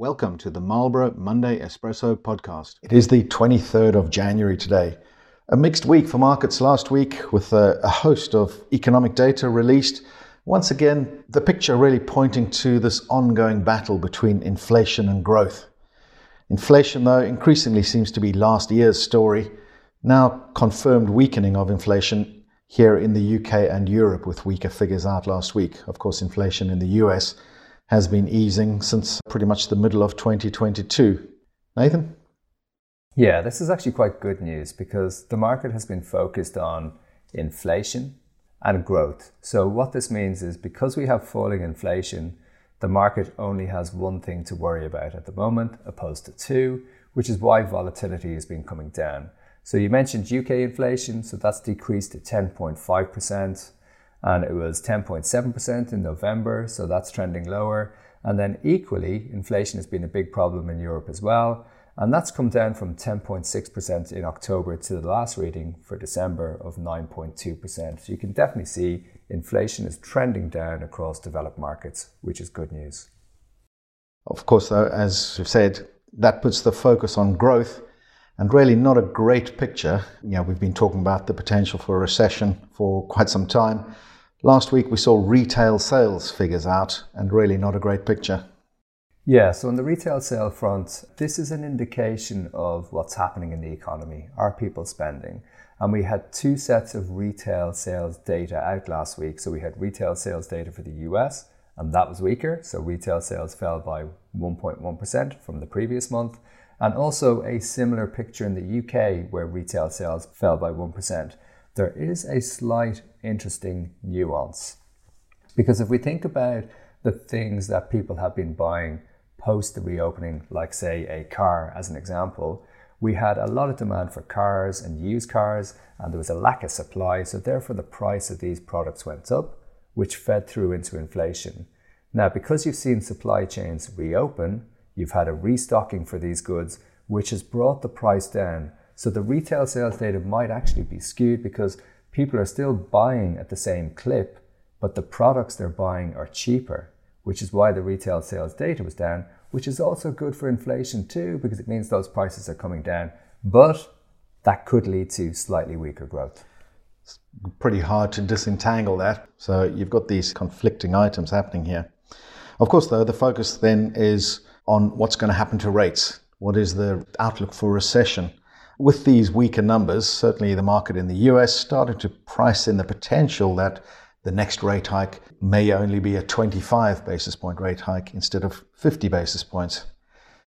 Welcome to the Marlborough Monday Espresso podcast. It is the 23rd of January today. A mixed week for markets last week with a, a, host of economic data released. Once again, the picture really pointing to this ongoing battle between inflation and growth. Inflation, though, increasingly seems to be last year's story. Now, confirmed weakening of inflation here in the UK and Europe with weaker figures out last week. Of course, inflation in the US has been easing since pretty much the middle of 2022. Nathan? Yeah, this is actually quite good news because the market has been focused on inflation and growth. So, what this means is because we have falling inflation, the market only has one thing to worry about at the moment, opposed to two, which is why volatility has been coming down. So, you mentioned UK inflation, so that's decreased to 10.5% and it was 10.7% in November, so that's trending lower. And then equally, inflation has been a big problem in Europe as well, and that's come down from 10.6% in October to the last reading for December of 9.2%. So you can definitely see inflation is trending down across developed markets, which is good news. Of course, though, as we've said, that puts the focus on growth and really not a great picture. You know, we've been talking about the potential for a recession for quite some time. Last week we saw retail sales figures out and really not a great picture. Yeah, so on the retail sale front, this is an indication of what's happening in the economy. Are people spending? And we had two sets of retail sales data out last week. So we had retail sales data for the US, and that was weaker. So retail sales fell by 1.1% from the previous month. And also a similar picture in the UK where retail sales fell by 1% there is a slight interesting nuance. Because if we think about the things that people have been buying post the reopening, like, say, a car as an example, we had a lot of demand for cars and used cars, and there was a lack of supply, so therefore the price of these products went up, which fed through into inflation. Now, because you've seen supply chains reopen, you've had a restocking for these goods, which has brought the price down so the retail sales data might actually be skewed because people are still buying at the same clip, but the products they're buying are cheaper, which is why the retail sales data was down, which is also good for inflation too, because it means those prices are coming down. But that could lead to slightly weaker growth. It's pretty hard to disentangle that. So you've got these conflicting items happening here. Of course, though, the focus then is on what's going to happen to rates. What is the outlook for recession? with these weaker numbers, certainly the market in the US started to price in the potential that the next rate hike may only be a 25 basis point rate hike instead of 50 basis points.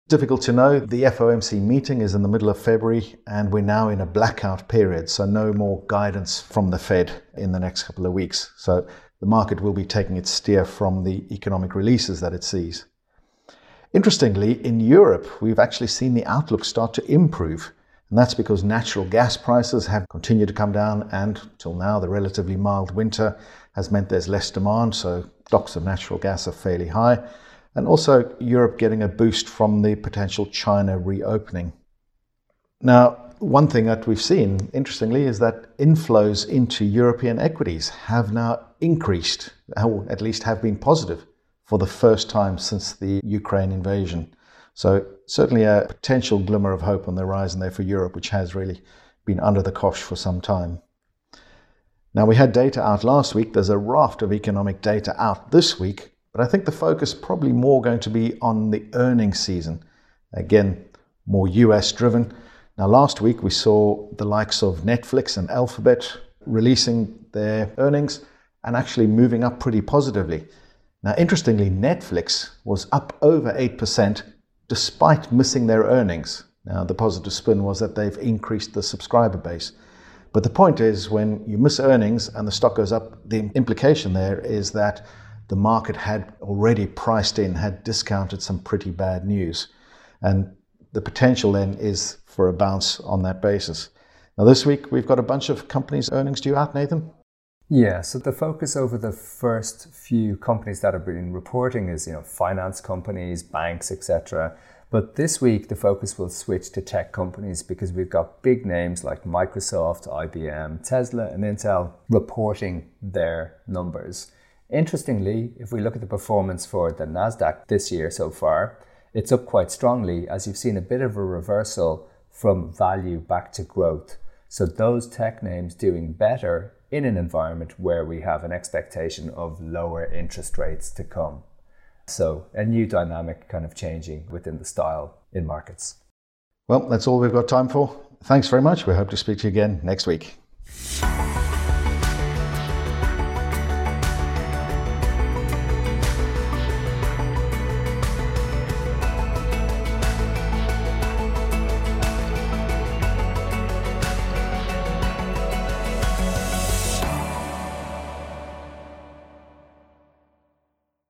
Difficult to know. The FOMC meeting is in the middle of February, and we're now in a blackout period, so no more guidance from the Fed in the next couple of weeks. So the market will be taking its steer from the economic releases that it sees. Interestingly, in Europe, we've actually seen the outlook start to improve. And that's because natural gas prices have continued to come down, and till now, the relatively mild winter has meant there's less demand, so stocks of natural gas are fairly high. And also, Europe getting a boost from the potential China reopening. Now, one thing that we've seen, interestingly, is that inflows into European equities have now increased, or at least have been positive, for the first time since the Ukraine invasion. So certainly a potential glimmer of hope on the horizon there for Europe, which has really been under the cosh for some time. Now we had data out last week. There's a raft of economic data out this week, but I think the focus probably more going to be on the earnings season. Again, more US driven. Now last week we saw the likes of Netflix and Alphabet releasing their earnings and actually moving up pretty positively. Now, interestingly, Netflix was up over 8% despite missing their earnings. Now, the positive spin was that they've increased the subscriber base. But the point is, when you miss earnings and the stock goes up, the implication there is that the market had already priced in, had discounted some pretty bad news. And the potential then is for a bounce on that basis. Now, this week we've got a bunch of companies' earnings due out, Nathan. Yeah, so the focus over the first few companies that have been reporting is, you know, finance companies, banks, etc. But this week the focus will switch to tech companies because we've got big names like Microsoft, IBM, Tesla, and Intel reporting their numbers. Interestingly, if we look at the performance for the Nasdaq this year so far, it's up quite strongly as you've seen a bit of a reversal from value back to growth. So those tech names doing better in an environment where we have an expectation of lower interest rates to come. So a new dynamic kind of changing within the style in markets. Well, that's all we've got time for. Thanks very much. We hope to speak to you again next week.